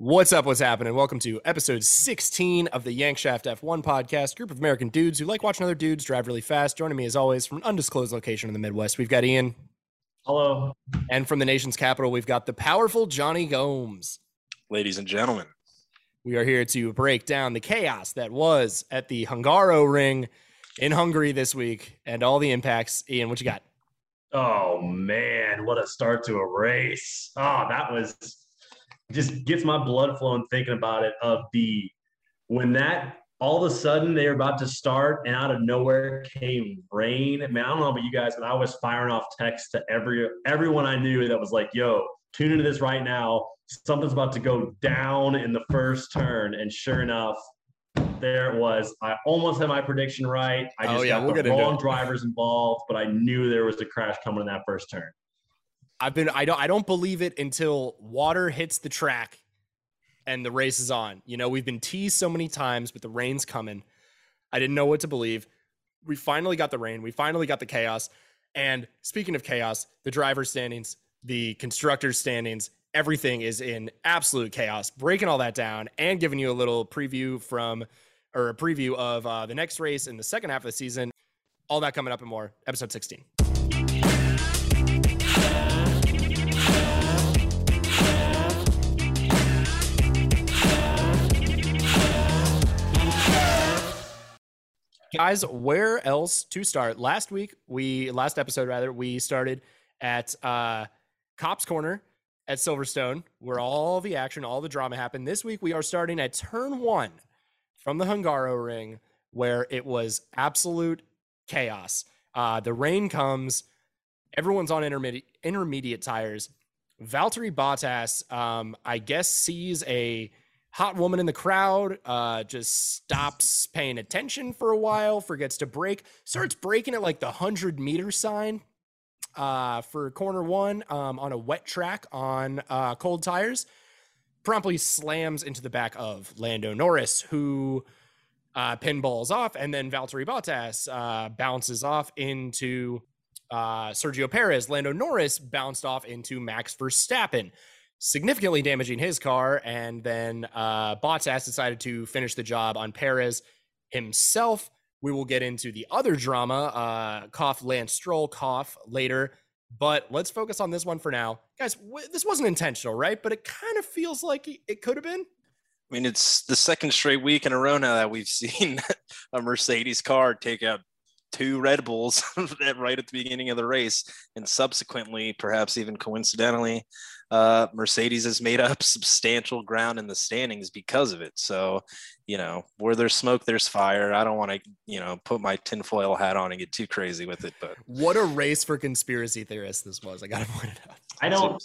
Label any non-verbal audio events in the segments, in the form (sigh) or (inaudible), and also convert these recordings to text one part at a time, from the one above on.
What's up? What's happening? Welcome to episode 16 of the Yankshaft F1 podcast. Group of American dudes who like watching other dudes drive really fast. Joining me as always from an undisclosed location in the Midwest, we've got Ian. Hello. And from the nation's capital, we've got the powerful Johnny Gomes. Ladies and gentlemen, we are here to break down the chaos that was at the Hungaroring in Hungary this week and all the impacts. Ian, what you got? Oh man, what a start to a race. Oh, that was just gets my blood flowing thinking about it of the when that all of a sudden they were about to start and out of nowhere came rain. Man, I don't know about you guys, but I was firing off texts to every everyone I knew that was like, yo, tune into this right now. Something's about to go down in the first turn. And sure enough, there it was. I almost had my prediction right. I oh, just oh, yeah, got we'll the wrong drivers involved, but I knew there was a crash coming in that first turn. I've been I don't I don't believe it until water hits the track and the race is on. You know, we've been teased so many times, but the rain's coming. I didn't know what to believe. We finally got the rain. We finally got the chaos. And speaking of chaos, the driver standings, the constructor standings, everything is in absolute chaos. Breaking all that down and giving you a little preview from or a preview of uh, the next race in the second half of the season. All that coming up and more. Episode 16. Guys where else to start? Last week we last episode rather we started at uh Copse corner at silverstone where all the action all the drama happened. This week we are starting at turn one from the Hungaroring where it was absolute chaos. Uh the rain comes everyone's on intermediate intermediate tires. Valtteri bottas um i guess sees a hot woman in the crowd uh, just stops paying attention for a while, forgets to brake, starts breaking at like the 100 meter sign uh, for corner one um, on a wet track on uh, cold tires. Promptly slams into the back of Lando Norris, who uh, pinballs off, and then Valtteri Bottas uh, bounces off into uh, Sergio Perez. Lando Norris bounced off into Max Verstappen significantly damaging his car. And then uh, Bottas decided to finish the job on Perez himself. We will get into the other drama, uh, cough Lance Stroll, cough later. But let's focus on this one for now. Guys, w- this wasn't intentional, right? But it kind of feels like it could have been. I mean, it's the second straight week in a row now that we've (laughs) seen a Mercedes car take out two Red Bulls (laughs) right at the beginning of the race, and subsequently, perhaps even coincidentally, uh, Mercedes has made up (laughs) substantial ground in the standings because of it. So, you know, where there's smoke, there's fire. I don't want to, you know, put my tinfoil hat on and get too crazy with it. But what a race for conspiracy theorists this was. I got to (laughs) point it out. I don't.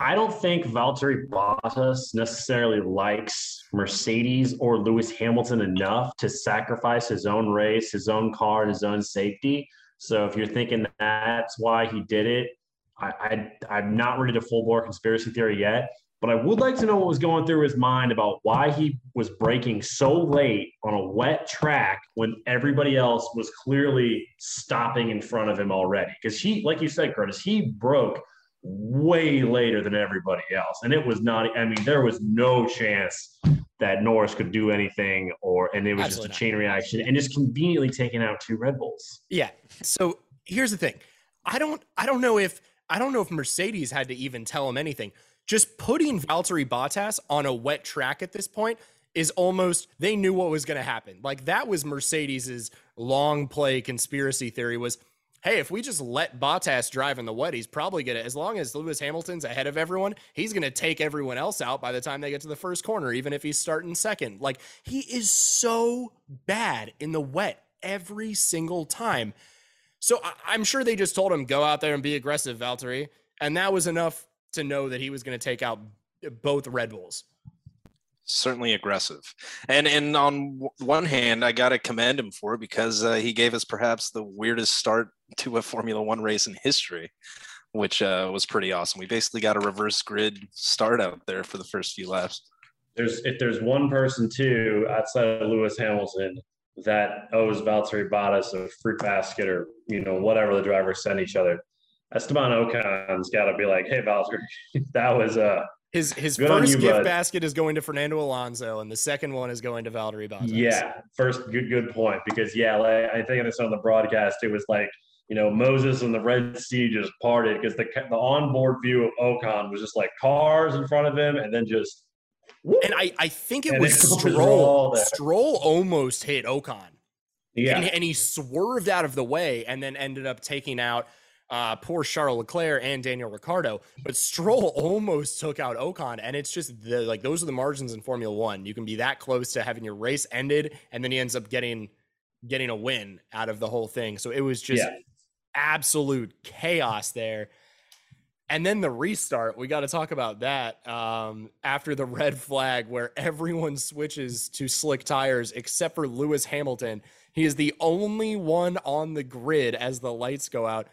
I don't think Valtteri Bottas necessarily likes Mercedes or Lewis Hamilton enough to sacrifice his own race, his own car, and his own safety. So if you're thinking that's why he did it, I, I am not ready to full bore conspiracy theory yet, but I would like to know what was going through his mind about why he was braking so late on a wet track when everybody else was clearly stopping in front of him already. Because he, like you said, Curtis, he broke way later than everybody else, and it was not. I mean, there was no chance that Norris could do anything, or and it was Absolutely just a chain reaction, and just conveniently taking out two Red Bulls. Yeah. So here's the thing. I don't. I don't know if I don't know if Mercedes had to even tell him anything. Just putting Valtteri Bottas on a wet track at this point is almost they knew what was going to happen. Like that was Mercedes's long play conspiracy theory was, hey, if we just let Bottas drive in the wet, he's probably going to as long as Lewis Hamilton's ahead of everyone, he's going to take everyone else out by the time they get to the first corner even if he's starting second. Like he is so bad in the wet every single time. So I, am sure they just told him go out there and be aggressive, Valtteri, and that was enough to know that he was going to take out both Red Bulls. Certainly aggressive, and and on one hand, I got to commend him for it because uh, he gave us perhaps the weirdest start to a Formula One race in history, which uh, was pretty awesome. We basically got a reverse grid start out there for the first few laps. There's if there's one person too outside of Lewis Hamilton that owes Valtteri Bottas a fruit basket or you know whatever the drivers send each other. Esteban Ocon's got to be like, "Hey Valtteri, (laughs) that was uh His his first you, gift bud. basket is going to Fernando Alonso, and the second one is going to Valtteri Bottas. Yeah, first good good point because yeah, like, I think I saw on the broadcast it was like you know Moses and the Red Sea just parted because the the onboard view of Ocon was just like cars in front of him and then just whoop. and I I think it was Stroll. Stroll almost hit Ocon. Yeah and, and he swerved out of the way and then ended up taking out uh, poor Charles Leclerc and Daniel Ricciardo. But Stroll (laughs) almost took out Ocon, and it's just the like those are the margins in Formula One. You can be that close to having your race ended, and then he ends up getting getting a win out of the whole thing. So it was just Yeah. absolute chaos there. And then the restart, we got to talk about that um, after the red flag, where everyone switches to slick tires except for Lewis Hamilton. He is the only one on the grid as the lights go out.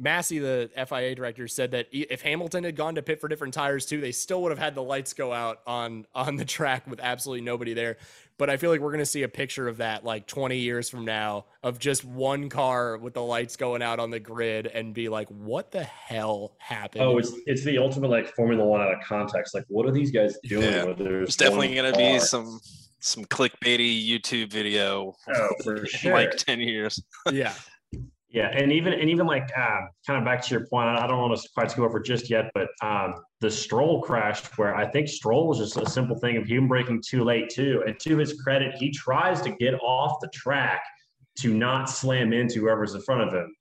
Masi, the FIA director, said that if Hamilton had gone to pit for different tires too, they still would have had the lights go out on on the track with absolutely nobody there. But I feel like we're going to see a picture of that like 20 years from now of just one car with the lights going out on the grid and be like, what the hell happened? oh it's it's the ultimate like Formula One out of context like what are these guys doing Yeah. where there's There's definitely going to be some some clickbaity YouTube video Oh, (laughs) for sure. like 10 years. yeah. (laughs) Yeah, and even and even like uh, kind of back to your point, I don't want to quite go over just yet, but um, the Stroll crash, where I think Stroll was just a simple thing of him breaking too late too. And to his credit, he tries to get off the track to not slam into whoever's in front of him.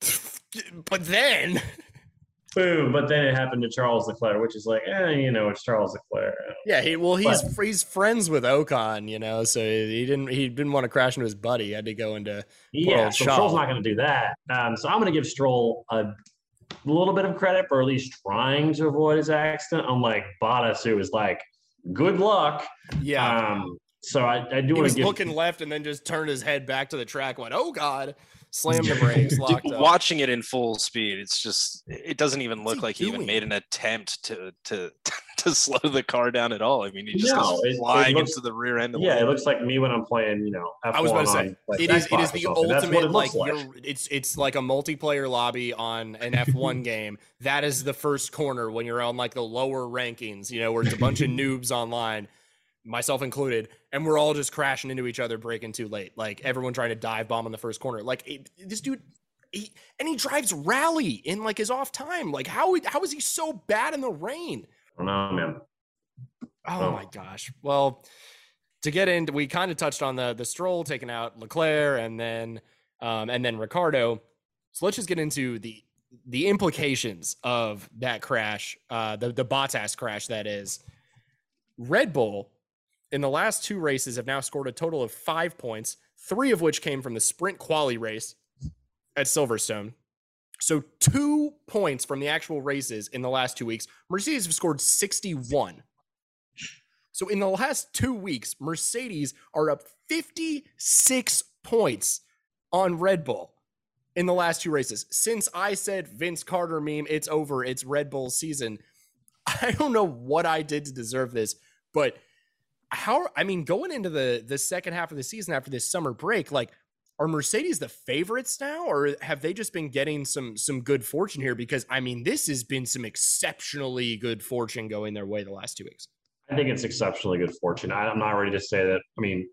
(laughs) But then Boom! But then it happened to Charles Leclerc, which is like, eh, you know, it's Charles Leclerc. Yeah, he well he's he's friends with Ocon, you know, so he didn't he didn't want to crash into his buddy. He had to go into Yeah, so Shaw. Stroll's not going to do that. Um, so I'm going to give Stroll a little bit of credit for at least trying to avoid his accident. I'm Unlike Bottas, who was like, "Good luck." yeah. Um, so I, I do want to give. looking left and then just turned his head back to the track. Went, oh god! Slammed the brakes, (laughs) locked up. Watching it in full speed, it's just it doesn't even look he like he even made an attempt to to (laughs) to slow the car down at all. I mean, he just No, goes it- it looks- into the rear end of yeah, it looks like me when I'm playing. You know, F1 I was about to say on, like, it is. Xbox is or the something. That's what ultimate it like, looks you're, it's it's like a multiplayer lobby on an (laughs) F1 game. That is the first corner when you're on like the lower rankings. You know, where it's a bunch of noobs online, myself included, and we're all just crashing into each other, breaking too late. Like everyone trying to dive bomb in the first corner. Like it, this dude. He, and he drives rally in like his off time. Like how how is he so bad in the rain? I don't know, man. Oh Oh. my gosh. Well, to get into, we kind of touched on the the stroll taking out Leclerc and then um, and then Ricciardo. So let's just get into the the implications of that crash, uh, the the Bottas crash. That is, Red Bull in the last two races have now scored a total of five points, three of which came from the sprint quali race at Silverstone. So two points from the actual races in the last two weeks. Mercedes have scored 61. So in the last two weeks, Mercedes are up 56 points on Red Bull in the last two races. Since I said Vince Carter meme, it's over, it's Red Bull season. (laughs) I don't know what I did to deserve this, but how I mean, going into the the second half of the season after this summer break, like are Mercedes the favorites now, or have they just been getting some some good fortune here? Because I mean, this has been some exceptionally good fortune going their way the last two weeks. I think it's exceptionally good fortune. I, I'm not ready to say that. I mean,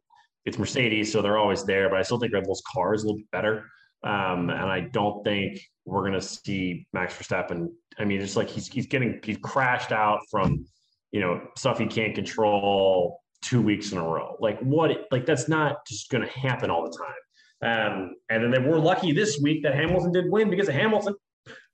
it's Mercedes, so they're always there, but I still think Red Bull's car is a little bit better. Um, and I don't think we're going to see Max Verstappen. I mean, it's like he's he's getting he's crashed out from you know stuff he can't control two weeks in a row. Like what? Like that's not just going to happen all the time. Um, and then they were lucky this week that Hamilton did win because of Hamilton.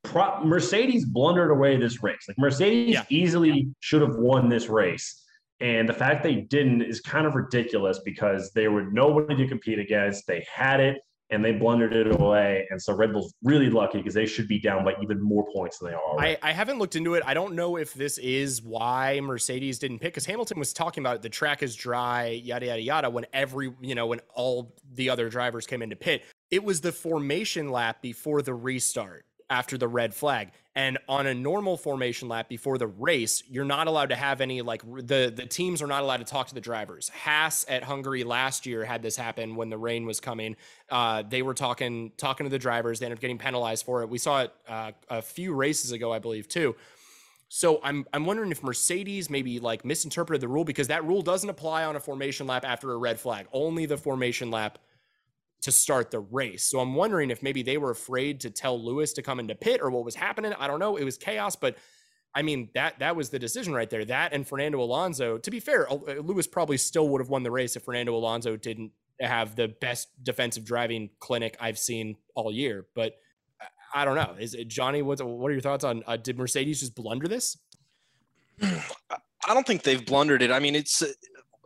Pro- Mercedes blundered away this race. Like Mercedes Yeah. easily should have won this race. And the fact they didn't is kind of ridiculous because they were nobody to compete against. They had it and they blundered it away. And so Red Bull's really lucky because they should be down by even more points than they are. I, I haven't looked into it. I don't know if this is why Mercedes didn't pick because Hamilton was talking about the track is dry, yada yada yada. When every you know when all the other drivers came into pit, it was the formation lap before the restart after the red flag. And on a normal formation lap before the race, you're not allowed to have any like the the teams are not allowed to talk to the drivers. Haas at Hungary last year had this happen when the rain was coming. Uh, they were talking talking to the drivers. They ended up getting penalized for it. We saw it uh, a few races ago, I believe, too. So I'm I'm wondering if Mercedes maybe like misinterpreted the rule because that rule doesn't apply on a formation lap after a red flag. Only the formation lap to start the race. So I'm wondering if maybe they were afraid to tell Lewis to come into pit or what was happening. I don't know. It was chaos, but I mean that that was the decision right there. That and Fernando Alonso. To be fair, Lewis probably still would have won the race if Fernando Alonso didn't have the best defensive driving clinic I've seen all year. But I don't know. Is it Johnny? What what are your thoughts on? Uh, did Mercedes just blunder this? (clears throat) I don't think they've blundered it. I mean, it's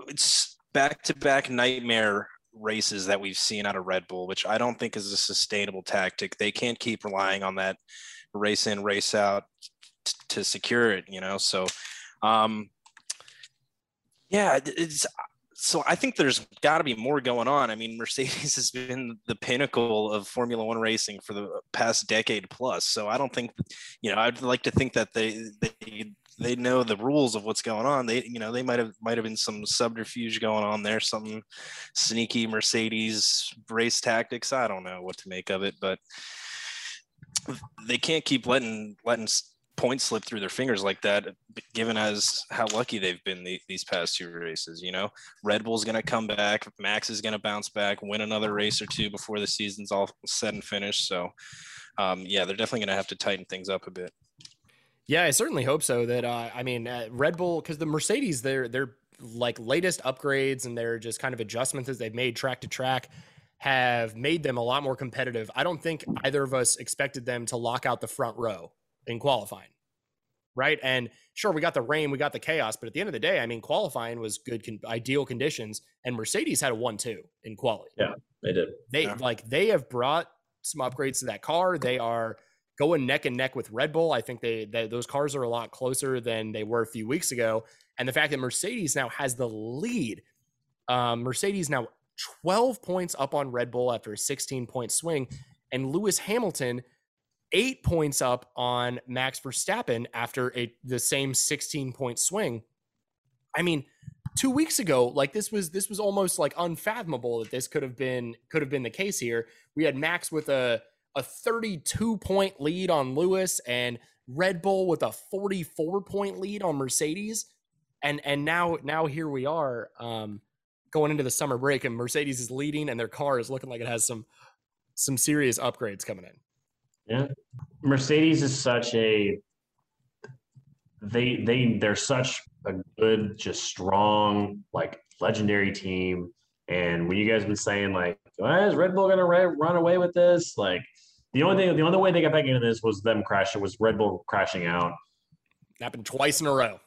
it's back to back nightmare races that we've seen out of Red Bull, which I don't think is a sustainable tactic. They can't keep relying on that race in, race out t- to secure it. You know, so um, yeah, it's so I think there's got to be more going on. I mean, Mercedes (laughs) has been the pinnacle of Formula One racing for the past decade plus. So I don't think, you know, I'd like to think that they they they know the rules of what's going on. They, you know, they might have might have been some subterfuge going on there, some sneaky Mercedes race tactics. I don't know what to make of it, but they can't keep letting letting points slip through their fingers like that, given as how lucky they've been the, these past two races. You know, Red Bull's going to come back, Max is going to bounce back, win another race or two before the season's all said and finished. So, um, yeah, they're definitely going to have to tighten things up a bit. Yeah, I certainly hope so. That uh, I mean, uh, Red Bull because the Mercedes, they're they're like latest upgrades and they're just kind of adjustments as they've made track to track have made them a lot more competitive. I don't think either of us expected them to lock out the front row in qualifying. Right. And sure, we got the rain, we got the chaos, but at the end of the day, I mean, qualifying was good, con- ideal conditions. And Mercedes had a 1 2 in quality. Yeah, they did. They yeah. like, they have brought some upgrades to that car. They are going neck and neck with Red Bull. I think they, they those cars are a lot closer than they were a few weeks ago. And the fact that Mercedes now has the lead, um, Mercedes now 12 points up on Red Bull after a 16 point swing. And Lewis Hamilton eight points up on Max Verstappen after a the same 16 point swing. I mean, two weeks ago, like this was this was almost like unfathomable that this could have been could have been the case here. We had Max with a a 32 point lead on Lewis and Red Bull with a 44 point lead on Mercedes. And and now now here we are um going into the summer break and Mercedes is leading and their car is looking like it has some some serious upgrades coming in. Yeah. Mercedes is such a they they they're such a good, just strong, like legendary team. And when you guys been saying like, oh, is Red Bull gonna run away with this? Like the only thing, the only way they got back into this was them crashing, was Red Bull crashing out. Happened twice in a row.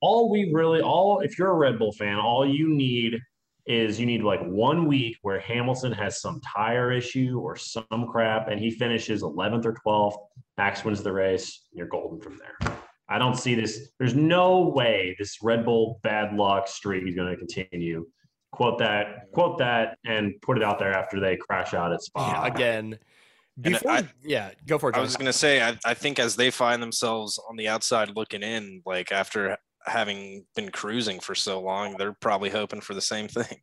All we really, all if you're a Red Bull fan, all you need is you need like one week where Hamilton has some tire issue or some crap and he finishes 11th or 12th. Max wins the race. You're golden from there. I don't see this. There's no way this Red Bull bad luck streak is going to continue. Quote that, quote that, and put it out there after they crash out at Spa. Yeah, again. Before, I, yeah, go for it. John. I was going to say, I, I think as they find themselves on the outside looking in, like after having been cruising for so long, they're probably hoping for the same thing.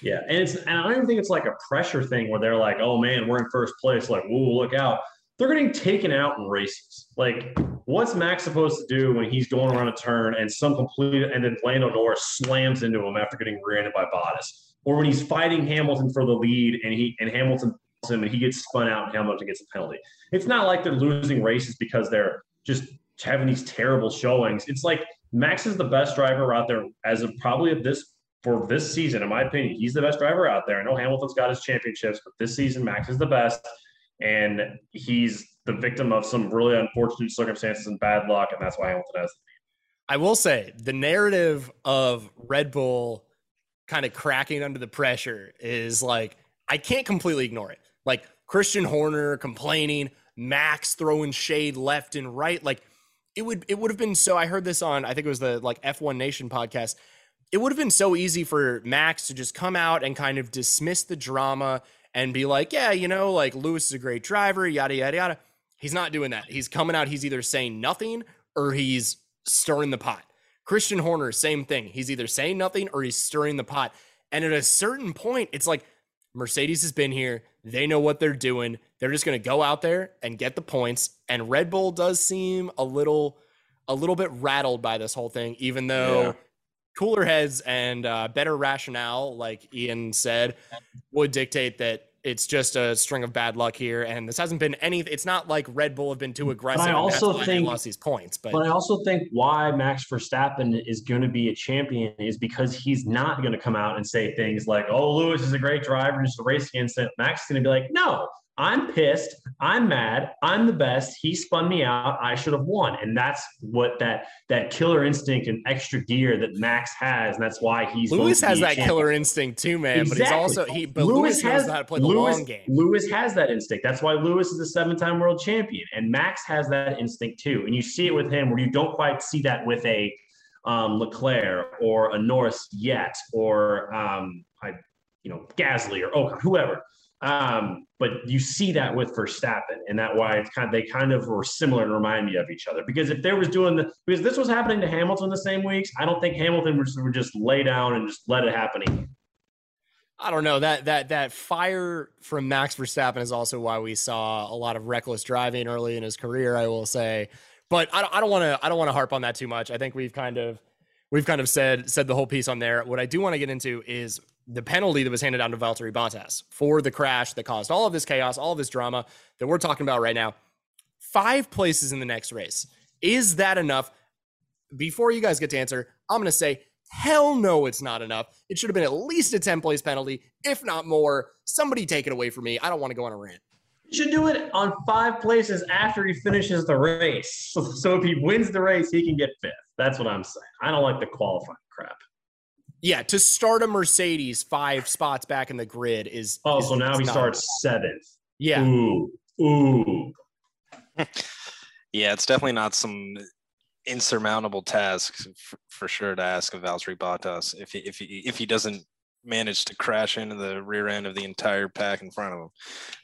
Yeah, and it's and I don't even think it's like a pressure thing where they're like, "Oh man, we're in first place." Like, "Whoa, look out!" They're getting taken out in races. Like, what's Max supposed to do when he's going around a turn and some complete and then Lando Norris slams into him after getting rear-ended by Bottas, or when he's fighting Hamilton for the lead and he and Hamilton him and he gets spun out and Hamilton gets a penalty. It's not like they're losing races because they're just having these terrible showings. It's like Max is the best driver out there as of probably of this for this season, in my opinion. He's the best driver out there. I know Hamilton's got his championships, but this season Max is the best, and he's the victim of some really unfortunate circumstances and bad luck, and that's why Hamilton has. I will say the narrative of Red Bull kind of cracking under the pressure is like I can't completely ignore it. Like Christian Horner complaining, Max throwing shade left and right, like it would it would have been so I heard this on I think it was the like F1 Nation podcast. It would have been so easy for Max to just come out and kind of dismiss the drama and be like, yeah, you know, like Lewis is a great driver, yada yada yada. He's not doing that. He's coming out, he's either saying nothing or he's stirring the pot. Christian Horner, same thing. He's either saying nothing or he's stirring the pot. And at a certain point, it's like Mercedes has been here. They know what they're doing. They're just going to go out there and get the points. And Red Bull does seem a little a little bit rattled by this whole thing, even though Yeah. Cooler heads and uh, better rationale, like Ian said, would dictate that it's just a string of bad luck here. And this hasn't been any. It's not like Red Bull have been too aggressive. and that's also think- lost these points. But, But I also think why Max Verstappen is going to be a champion is because he's not going to come out and say things like, "Oh, Lewis is a great driver, just a race against it." Max is going to be like, "No, I'm pissed. I'm mad. I'm the best. He spun me out. I should have won." And that's what that that killer instinct and extra gear that Max has, and that's why he's Lewis has that champion. killer instinct too, man. But he's also he. But Lewis, knows how to play the Lewis, long game. Lewis has that instinct. That's why Lewis is a seven-time world champion, and Max has that instinct too. And you see it with him, where you don't quite see that with a um, Leclerc or a Norris yet, or um, I, you know, Gasly or Ocon, whoever. Um, but you see that with Verstappen, and that why it's kind of they kind of were similar and remind me of each other. Because if there was doing the because this was happening to Hamilton the same weeks, I don't think Hamilton would, would just lay down and just let it happen. I don't know that that that fire from Max Verstappen is also why we saw a lot of reckless driving early in his career. I will say, but I don't want to I don't want to harp on that too much. I think we've kind of we've kind of said said the whole piece on there. What I do want to get into is the penalty that was handed down to Valtteri Bottas for the crash that caused all of this chaos, all of this drama that we're talking about right now. Five places in the next race. Is that enough? Before you guys get to answer, I'm going to say Hell no, it's not enough. It should have been at least a 10 place penalty, if not more. Somebody take it away from me. I don't want to go on a rant. You should do it on five places after he finishes the race. So, (laughs) so if he wins the race, he can get fifth. That's what I'm saying. I don't like the qualifying crap. Yeah, to start a Mercedes five spots back in the grid is. Oh, is- so now he starts seventh. Yeah. Ooh, ooh. (laughs) Yeah, it's definitely not some insurmountable task for, for sure to ask of Valtteri Bottas if he if he if he doesn't manage to crash into the rear end of the entire pack in front of him.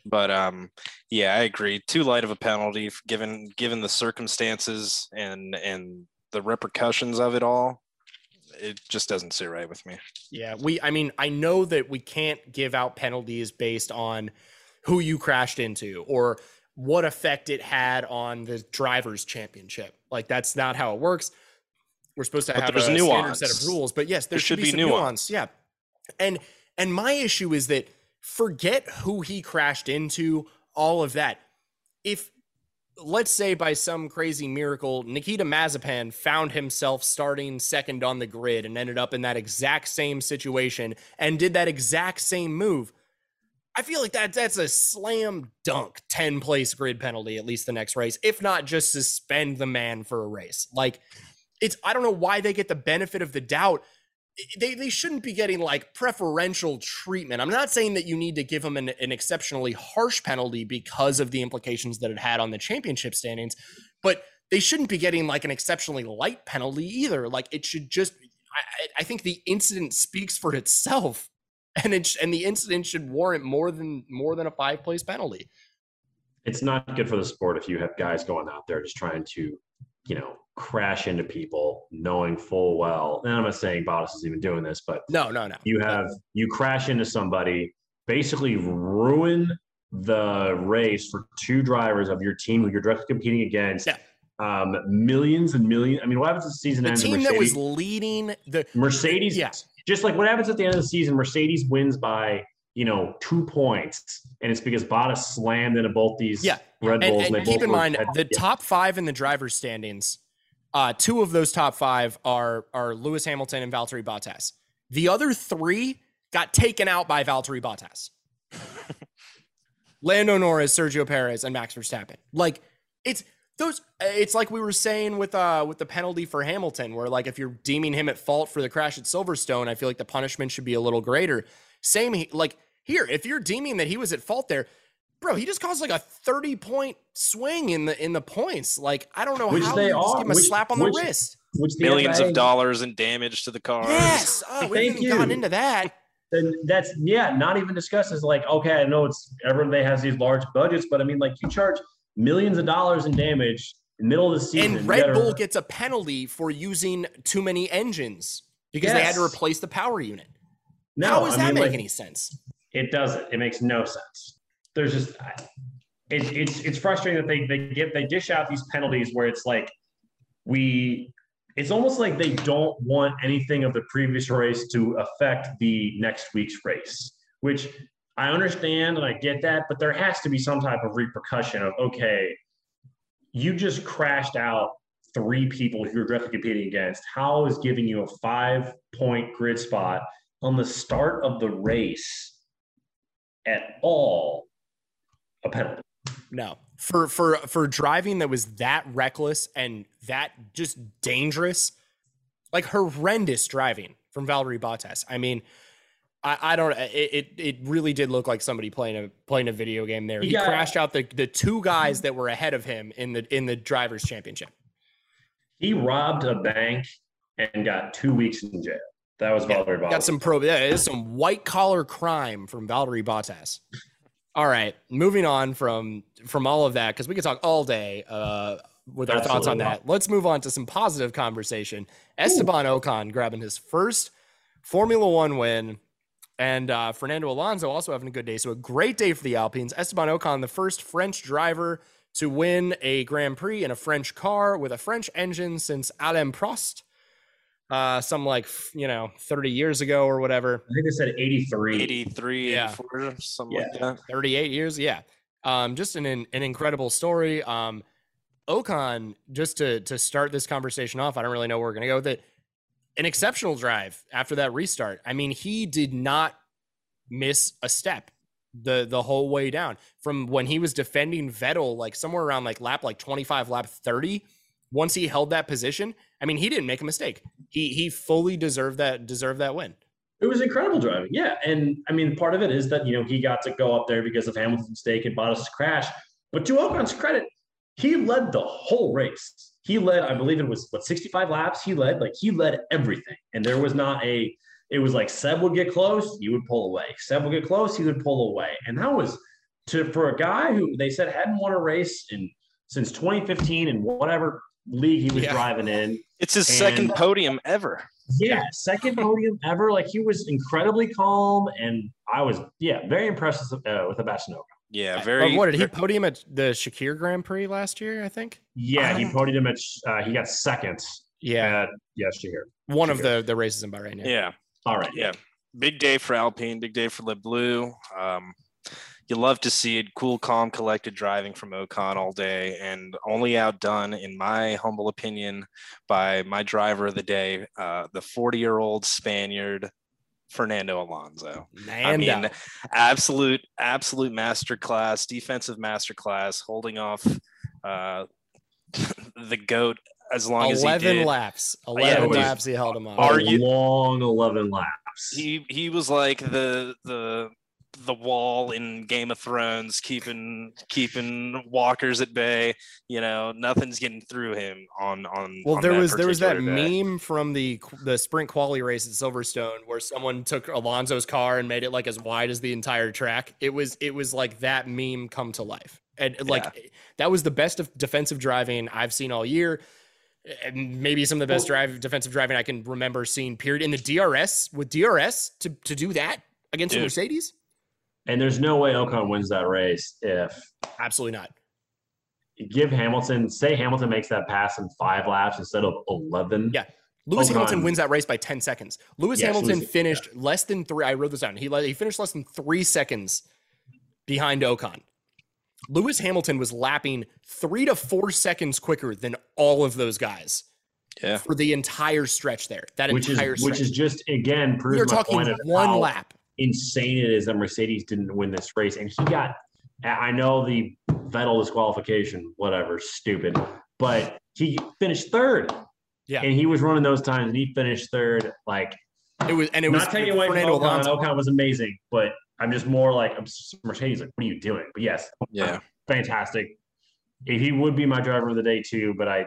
But um, yeah, I agree. Too light of a penalty given given the circumstances and and the repercussions of it all. It just doesn't sit right with me. Yeah. We, I mean, I know that we can't give out penalties based on who you crashed into or what effect it had on the driver's championship. Like, that's not how it works. We're supposed to But have a standard set of rules, but yes, there, There should, should be, be some nuance. nuance. Yeah. And and my issue is that forget who he crashed into, all of that. If let's say by some crazy miracle, Nikita Mazepin found himself starting second on the grid and ended up in that exact same situation and did that exact same move. I feel like that that's a slam dunk 10 place grid penalty at least the next race, if not just suspend the man for a race. Like it's I don't know why they get the benefit of the doubt. They they shouldn't be getting like preferential treatment. I'm not saying that you need to give them an, an exceptionally harsh penalty because of the implications that it had on the championship standings, but they shouldn't be getting like an exceptionally light penalty either. Like it should just I, I- think the incident speaks for itself. And and the incident should warrant more than more than a five place penalty. It's not good for the sport if you have guys going out there just trying to, you know, crash into people, knowing full well. And I'm not saying Bottas is even doing this, but No, no, no. you have you crash into somebody, basically ruin the race for two drivers of your team who you're directly competing against. Yeah. Um, millions and millions. I mean, what happens if the season end? the ends? and team that was leading the Mercedes, yeah. just like what happens at the end of the season, Mercedes wins by you know two points, and it's because Bottas slammed into both these Yeah. Red and, Bulls. and they keep both in mind the top five in the driver's standings. Uh, two of those top five are are Lewis Hamilton and Valtteri Bottas. The other three got taken out by Valtteri Bottas. (laughs) Lando Norris, Sergio Perez, and Max Verstappen. Like it's those. It's like we were saying with uh with the penalty for Hamilton, where like if you're deeming him at fault for the crash at Silverstone, I feel like the punishment should be a little greater. Same like here, if you're deeming that he was at fault there, bro, he just caused like a 30 point swing in the in the points. Like I don't know Which how they you just are- give him a which- slap on which- the wrist. which the Millions FIA of dollars in damage to the car. Yes. (laughs) Oh, we Thank haven't even gotten you. into that. then that's yeah, not even discussed as like okay, I know it's everyone they has these large budgets, but I mean like you charge millions of dollars in damage in the middle of the season. And you Red gotta- Bull gets a penalty for using too many engines because they had to replace the power unit. no, How does I that mean, make like, any sense? It doesn't. It makes no sense. There's just it, it's it's frustrating that they they give they dish out these penalties where it's like we it's almost like they don't want anything of the previous race to affect the next week's race, which I understand and I get that, but there has to be some type of repercussion of okay, you just crashed out three people who you're directly competing against. How is giving you a five point grid spot on the start of the race at all penalty? No. For for for driving that was that reckless and that just dangerous, like horrendous driving from Valtteri Bottas. I mean, I, I don't. Uh, it, it, it really did look like somebody playing a playing a video game there. He, he crashed out the the two guys that were ahead of him in the in the drivers' championship. He robbed a bank and got two weeks in jail. That was yeah, Valtteri Bottas. Got some pro. Yeah, it's some white collar crime from Valtteri Bottas. All right, moving on from from all of that because we could talk all day uh, with our Absolutely thoughts on that. Let's move on to some positive conversation. Esteban Ooh. Ocon grabbing his first Formula One win, and uh, Fernando Alonso also having a good day. So a great day for the Alpines. Esteban Ocon, the first French driver to win a Grand Prix in a French car with a French engine since Alain Prost uh some like you know 30 years ago or whatever. I think they said 83 83 yeah. something yeah. like that. 38 years yeah. Um just an an incredible story. Um ocon just to to start this conversation off i don't really know where we're gonna go with it. An exceptional drive after that restart. I mean he did not miss a step the the whole way down. From when he was defending vettel like somewhere around like lap like 25 lap 30 once he held that position, I mean, he didn't make a mistake. He he fully deserved that deserved that win. It was incredible driving, yeah. And I mean, part of it is that you know he got to go up there because of Hamilton's mistake and Bottas' crash. But to Ocon's credit, he led the whole race. He led, I believe it was what 65 laps. He led like he led everything, and there was not a. It was like Seb would get close, he would pull away. Seb would get close, he would pull away, and that was to for a guy who they said hadn't won a race in since 2015 and whatever league he was yeah. driving in. It's his and, second podium ever. Yeah, second podium ever. Like he was incredibly calm, and I was yeah very impressed with, uh, with Sebastian Ocon. Yeah, very. what did he podium at the Sakhir Grand Prix last year? I think. Yeah, he podiumed at. Uh, he got second. Yeah. At, yeah, Sakhir. One Sakhir. of the the races in Bahrain. Yeah. yeah. All right. Yeah. Big day for Alpine. Big day for Le Bleu. Um, you love to see it cool, calm, collected driving from Ocon all day, and only outdone, in my humble opinion, by my driver of the day, uh, the 40 year old Spaniard. Fernando Alonso. I mean, absolute, absolute masterclass, defensive masterclass, holding off uh, (laughs) the goat as long 11 as he did. laps. Eleven yeah, laps he held him off. Are you long eleven laps? He he was like the the the wall in Game of Thrones, keeping keeping walkers at bay. You know, nothing's getting through him on on. Well, on there was there was that day. meme from the the sprint quality race at Silverstone where someone took Alonso's car and made it like as wide as the entire track. It was it was like that meme come to life, and like yeah. that was the best of defensive driving I've seen all year. And maybe some of the best drive defensive driving I can remember seeing. Period in the DRS with DRS to to do that against Dude. Mercedes and there's no way Ocon wins that race if absolutely not. Give Hamilton, say Hamilton makes that pass in five laps instead of 11. Yeah. Lewis Ocon, Hamilton wins that race by 10 seconds. Lewis yes, Hamilton Lewis, finished yeah. less than three. I wrote this down. He, he finished less than three seconds behind Ocon. Lewis Hamilton was lapping three to four seconds quicker than all of those guys. Yeah. For the entire stretch there. That which entire is, stretch. Which is just, again, proves You're talking one how, lap insane it is that Mercedes didn't win this race. And he got, I know the Vettel disqualification, whatever, stupid, but he finished third. Yeah. And he was running those times and he finished third. Like, it was, and it was not taking away from Ocon. Alonso. Ocon was amazing, but I'm just more like, I'm Mercedes, like, what are you doing? But yes, yeah, fantastic. He would be my driver of the day too, but I,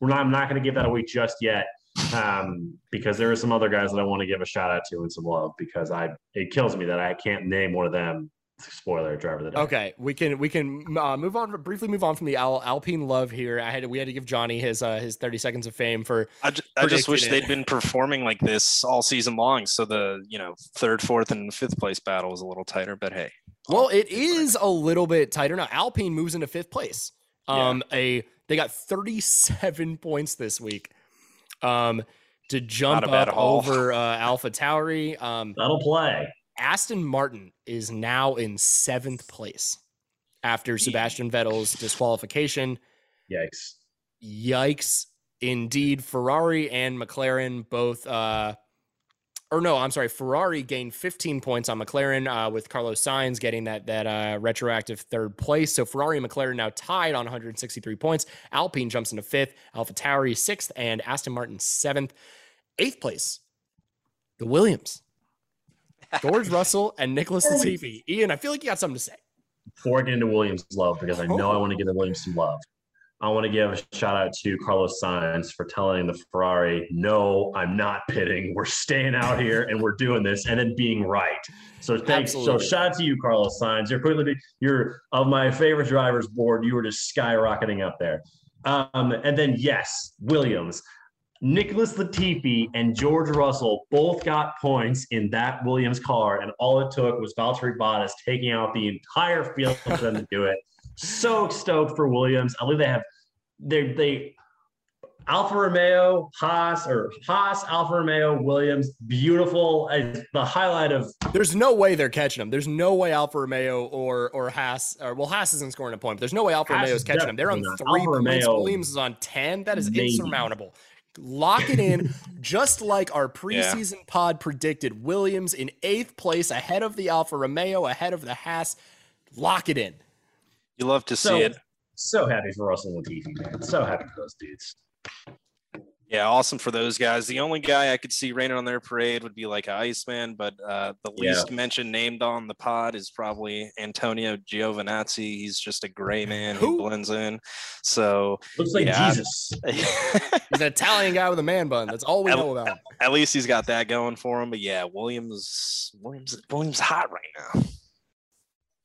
we're not, I'm not going to give that away just yet um, because there are some other guys that I want to give a shout out to and some love because I it kills me that I can't name one of them. Spoiler driver of the day. Okay, we can we can uh, move on briefly move on from the Al- Alpine love here. I had we had to give Johnny his uh, his thirty seconds of fame for. I just wish it. they'd been performing like this all season long, so the you know third, fourth, and fifth place battle was a little tighter. But hey, well, it is a little bit tighter now. Alpine moves into fifth place. Um, yeah. a They got 37 (laughs) points this week. Um, to jump Not a bad up haul. over uh, AlphaTauri. Um, That'll play. Aston Martin is now in seventh place after Sebastian Vettel's disqualification. Yikes. Yikes, indeed. Ferrari and McLaren both, uh, or no, I'm sorry. Ferrari gained 15 points on McLaren uh, with Carlos Sainz getting that that uh, retroactive third place. So Ferrari and McLaren now tied on 163 points. Alpine jumps into fifth, AlphaTauri sixth, and Aston Martin seventh. Eighth place, the Williams. George Russell and Nicholas Latifi. Ian, I feel like you got something to say. Before I get into Williams' love, because I know I want to give the Williams some love, I want to give a shout out to Carlos Sainz for telling the Ferrari, no, I'm not pitting. We're staying out here and we're doing this, and then being right. So thanks. Absolutely. So shout out to you, Carlos Sainz. You're quickly you're of my favorite drivers board. You were just skyrocketing up there. Um, and then yes, Williams. Nicholas Latifi and George Russell both got points in that Williams car, and all it took was Valtteri Bottas taking out the entire field for them to do it. So stoked for Williams. I believe they have they they Alfa Romeo, Haas or Haas, Alfa Romeo, Williams, beautiful. Uh, the highlight of There's no way they're catching them. There's no way Alfa Romeo or or Haas or well Haas isn't scoring a point. But there's no way Alfa Haas Romeo is is catching them. They're on definitely three. Alfa points. Romeo, Williams is on ten. That is maybe. insurmountable. Lock it in, (laughs) just like our preseason pod predicted. Williams in eighth place, ahead of the Alfa Romeo, ahead of the Haas. Lock it in. You love to see so it. So happy for Russell and Latifi, man. So happy for those dudes. Yeah, awesome for those guys. The only guy I could see raining on their parade would be like an Iceman, but uh, the Yeah. least mentioned named on the pod is probably Antonio Giovinazzi. He's just a gray man who Who? blends in. So Looks like Yeah. Jesus. (laughs) He's an Italian guy with a man bun. That's all we At- know about him. at least he's got that going for him. But yeah, Williams, Williams, Williams hot right now.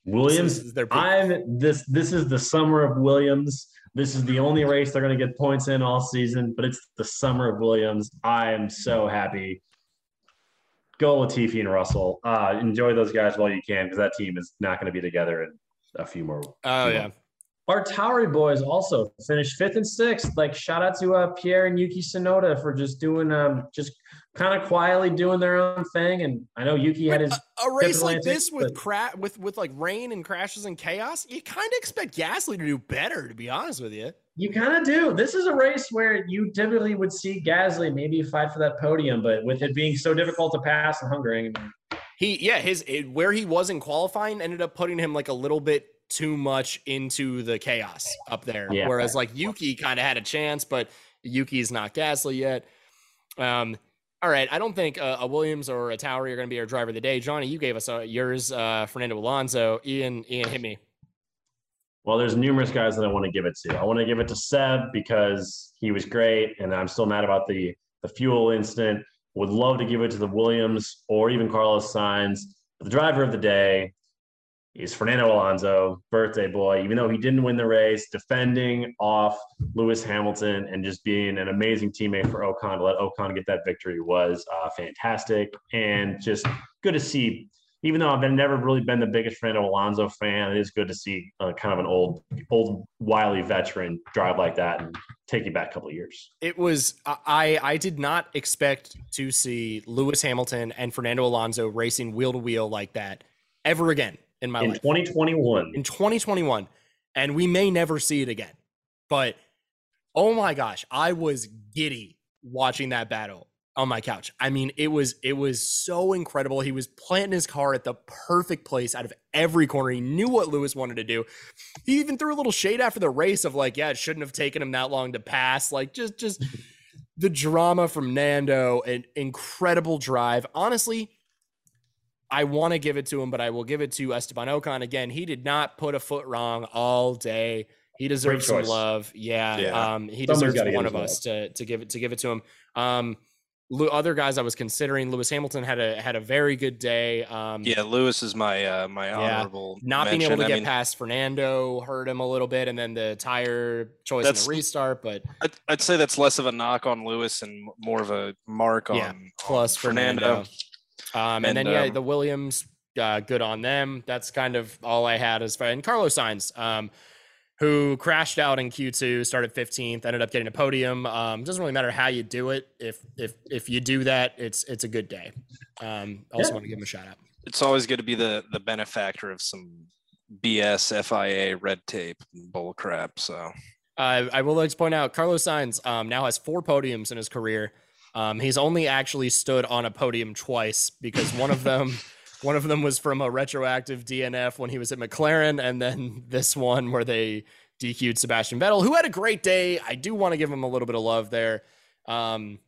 Williams, This is their peak. I'm this this is the summer of Williams. This is the only race they're going to get points in all season, but it's the summer of Williams. I am so happy. Go Latifi and Russell. Uh, enjoy those guys while you can because that team is not going to be together in a few more. Oh few yeah. months. Our Tauri boys also finished fifth and sixth. Like shout out to uh, Pierre and Yuki Tsunoda for just doing um just kind of quietly doing their own thing. And I know Yuki had his a, a race like Atlantic, this with but- cra- with with like rain and crashes and chaos, you kind of expect Gasly to do better. To be honest with you, You kind of do. This is a race where you typically would see Gasly maybe fight for that podium, but with it being so difficult to pass and Hungary, he yeah his it, where he was in qualifying ended up putting him like a little bit too much into the chaos up there. Yeah. Whereas like Yuki kind of had a chance, but Yuki's not Gasly yet. Um. All right, I don't think uh, a Williams or a Tauri are going to be our driver of the day. Johnny, you gave us uh, yours, uh, Fernando Alonso. Ian, Ian, hit me. well, there's numerous guys that I want to give it to. I want to give it to Seb because he was great, and I'm still mad about the the fuel incident. Would love to give it to the Williams or even Carlos Sainz. The driver of the day is Fernando Alonso, birthday boy. Even though he didn't win the race, defending off Lewis Hamilton and just being an amazing teammate for Ocon to let Ocon get that victory was uh, fantastic and just good to see. Even though I've been, never really been the biggest Fernando Alonso fan, it is good to see uh, kind of an old, old wily veteran drive like that and take you back a couple years. It was I I did not expect to see Lewis Hamilton and Fernando Alonso racing wheel to wheel like that ever again in my In life 2021, in 2021 and we may never see it again. But oh my gosh, I was giddy watching that battle on my couch. I mean, it was it was so incredible. He was planting his car at the perfect place out of every corner. He knew what Lewis wanted to do. He even threw a little shade after the race of like, yeah, it shouldn't have taken him that long to pass. Like just just (laughs) the drama from Nando, an incredible drive. Honestly, I want to give it to him, but I will give it to Esteban Ocon again. He did not put a foot wrong all day. He deserves some love. Yeah, Yeah. um, he Somebody's deserves one of us to to give it to give it to him. Um, Lu- other guys I was considering, Lewis Hamilton had a had a very good day. Um, Yeah, Lewis is my uh, my honorable. not being able to I get mean, past Fernando hurt him a little bit, and then the tire choice in That's- the restart. But I'd, I'd say that's less of a knock on Lewis and more of a mark on, Yeah, on plus Fernando. Um, and, And, then yeah, um, the Williams, uh, good on them. That's kind of all I had as far. And Carlos Sainz, um, who crashed out in Q2, started 15th, ended up getting a podium. Um, doesn't really matter how you do it. If if if you do that, it's it's a good day. Um, also Yeah. want to give him a shout out. It's always good to be the the benefactor of some BS FIA red tape bull crap. So Uh, I will like to point out Carlos Sainz um, now has four podiums in his career. Um, he's only actually stood on a podium twice because one of them, (laughs) one of them was from a retroactive DNF when he was at McLaren, and then this one where they DQ'd Sebastian Vettel, who had a great day. I do want to give him a little bit of love there. Um,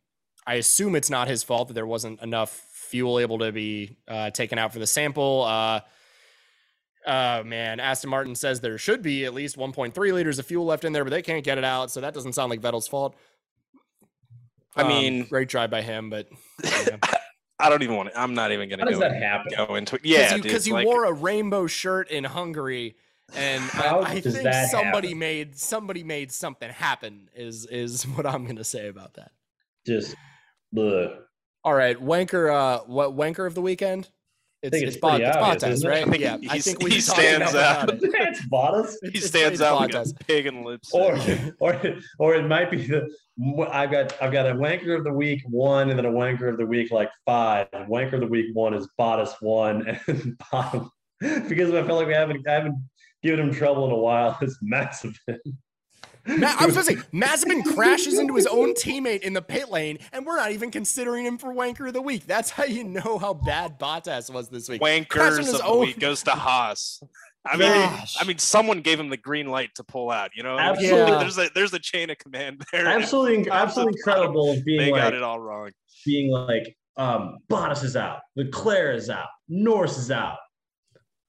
I assume it's not his fault that there wasn't enough fuel able to be uh, taken out for the sample. Uh, Oh man, Aston Martin says there should be at least 1.3 liters of fuel left in there, but they can't get it out, so that doesn't sound like Vettel's fault. I Um, mean, great try by him, but yeah. (laughs) I don't even want to. I'm not even gonna does go, that happen? go into it. Yeah, because you, 'cause dude, you like, wore a rainbow shirt in Hungary, and I, I think somebody happen? made somebody made something happen. Is is (laughs) what I'm gonna say about that. Just the All right, wanker. Uh, what wanker of the weekend? It's think it's, it's Bot- pretty it's Bottas, it? right? (laughs) I think yeah, I think we he stands enough out. about (laughs) it. that's Bottas. he stands out like Bottas. a pig in lips. Or, (laughs) or, or it might be the I've got I've got a wanker of the week one and then a wanker of the week like five. Wanker of the week one is Bottas one and bottom because I feel like we haven't I haven't given him trouble in a while. It's massive. Ma- I was gonna say Mazepin crashes into his own teammate in the pit lane, and we're not even considering him for wanker of the week. That's how you know how bad Bottas was this week. Crashing Wankers his of the own- week goes to Haas. I mean, Gosh. I mean, someone gave him the green light to pull out. You know, what I? Absolutely. there's a there's a chain of command there. absolutely absolutely incredible Being They being got like it all wrong. being like um Bottas is out, Leclerc is out, Norris is out.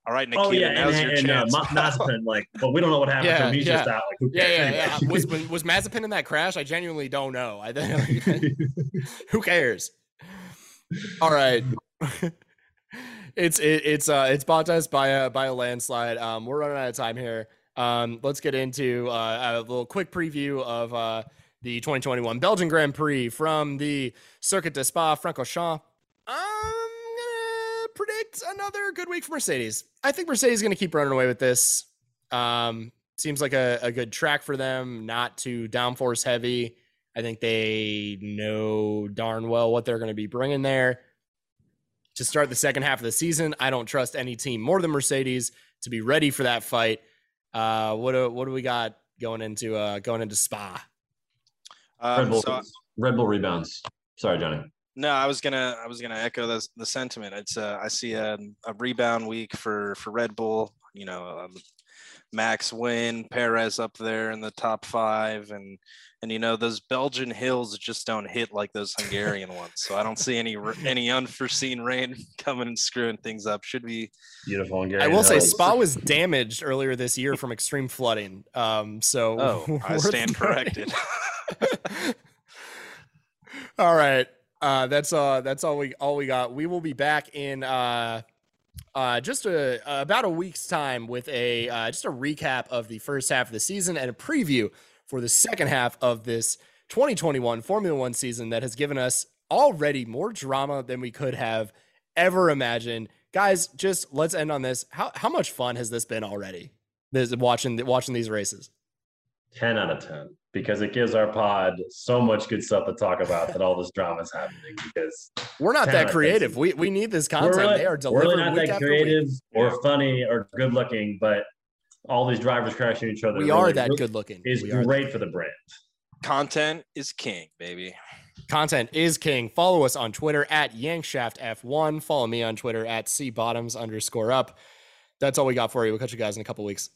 All right, Nikita, oh yeah, and, now's and, your and uh, chance. Ma- Mazepin, like, but we don't know what happened to him. He's yeah. just out. Like, who Yeah, cares? yeah, yeah. Anyway. (laughs) Was was was Mazepin in that crash? I genuinely don't know. I think (laughs) who cares? All right. (laughs) it's it, it's uh it's Bottas by a by a landslide. Um, we're running out of time here. Um, let's get into uh, a little quick preview of uh the 2021 Belgian Grand Prix from the Circuit de Spa Francorchamps. I'm gonna another good week for Mercedes. I think Mercedes is gonna keep running away with this. Um, seems like a, a good track for them, not too downforce heavy. I think they know darn well what they're going to be bringing there to start the second half of the season. I don't trust any team more than Mercedes to be ready for that fight. Uh, what do, what do we got going into uh, going into Spa? Red Um, Bull, so Red Bull rebounds. Sorry, Johnny. No, I was gonna I was gonna echo the the sentiment. It's uh, I see a, a rebound week for for Red Bull. You know, um, Max win, Perez up there in the top five, and and you know those Belgian hills just don't hit like those Hungarian (laughs) ones. So I don't see any any unforeseen (laughs) rain coming and screwing things up. Should be Beautiful. I Hungarian will say. Spa was damaged earlier this year from extreme flooding. Um, so oh I (laughs) stand corrected. all right. Uh, that's uh that's all we all we got. We will be back in uh uh just a about a week's time with a uh, just a recap of the first half of the season and a preview for the second half of this 2021 Formula 1 season that has given us already more drama than we could have ever imagined. Guys, just let's end on this. How how much fun has this been already? This watching watching these races. 10 out of 10 because it gives our pod so much good stuff to talk about that all this (laughs) drama is happening because We're not that out of 10 creative. We we need this content. we're really, they are we're really not week that creative week. or funny or good looking, but all these drivers crashing each other We really- are that really good looking. is great for the brand. Content is king, baby. Content is king. Follow us on Twitter at YankshaftF1. Follow me on Twitter at CBottoms underscore up. That's all we got for you. We'll catch you guys in a couple weeks.